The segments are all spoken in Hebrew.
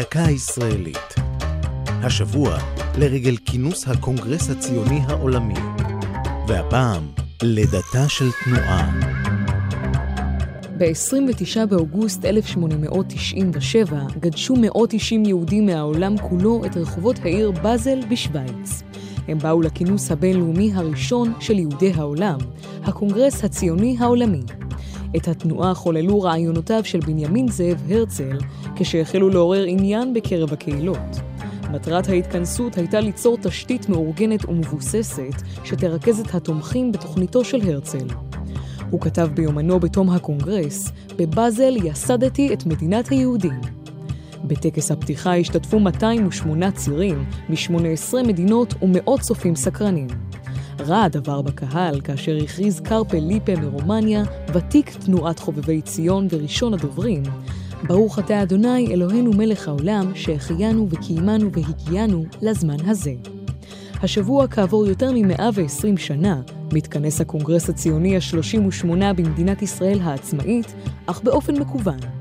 דקה ישראלית. השבוע לרגל כינוס הקונגרס הציוני העולמי. והפעם, לידתה של תנועה. ב-29 באוגוסט 1897 גדשו מאות אישים יהודים מהעולם כולו את רחובות העיר באזל בשוויץ. הם באו לכינוס הבינלאומי הראשון של יהודי העולם, הקונגרס הציוני העולמי. את התנועה חוללו רעיונותיו של בנימין זאב הרצל, כשהחלו לעורר עניין בקרב הקהילות. מטרת ההתכנסות הייתה ליצור תשתית מאורגנת ומבוססת, שתרכז את התומכים בתוכניתו של הרצל. הוא כתב ביומנו בתום הקונגרס, בבאזל יסדתי את מדינת היהודים. בטקס הפתיחה השתתפו 208 צירים מ-18 מדינות ומאות צופים סקרנים. רעד עבר בקהל כאשר הכריז קרפל ליפה מרומניה, ותיק תנועת חובבי ציון וראשון הדוברים, ברוך אתה אדוני אלוהינו מלך העולם, שהחיינו וקיימנו והגיענו לזמן הזה. השבוע, כעבור יותר מ-120 שנה, מתכנס הקונגרס הציוני ה-38 במדינת ישראל העצמאית, אך באופן מקוון.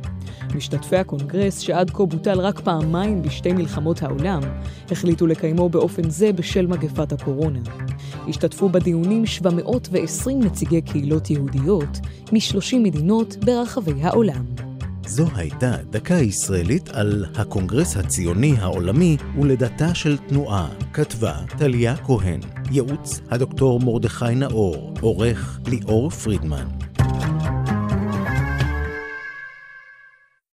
משתתפי הקונגרס, שעד כה בוטל רק פעמיים בשתי מלחמות העולם, החליטו לקיימו באופן זה בשל מגפת הקורונה. השתתפו בדיונים 720 נציגי קהילות יהודיות מ-30 מדינות ברחבי העולם. זו הייתה דקה ישראלית על הקונגרס הציוני העולמי ולידתה של תנועה. כתבה טליה כהן, ייעוץ הדוקטור מרדכי נאור, עורך ליאור פרידמן.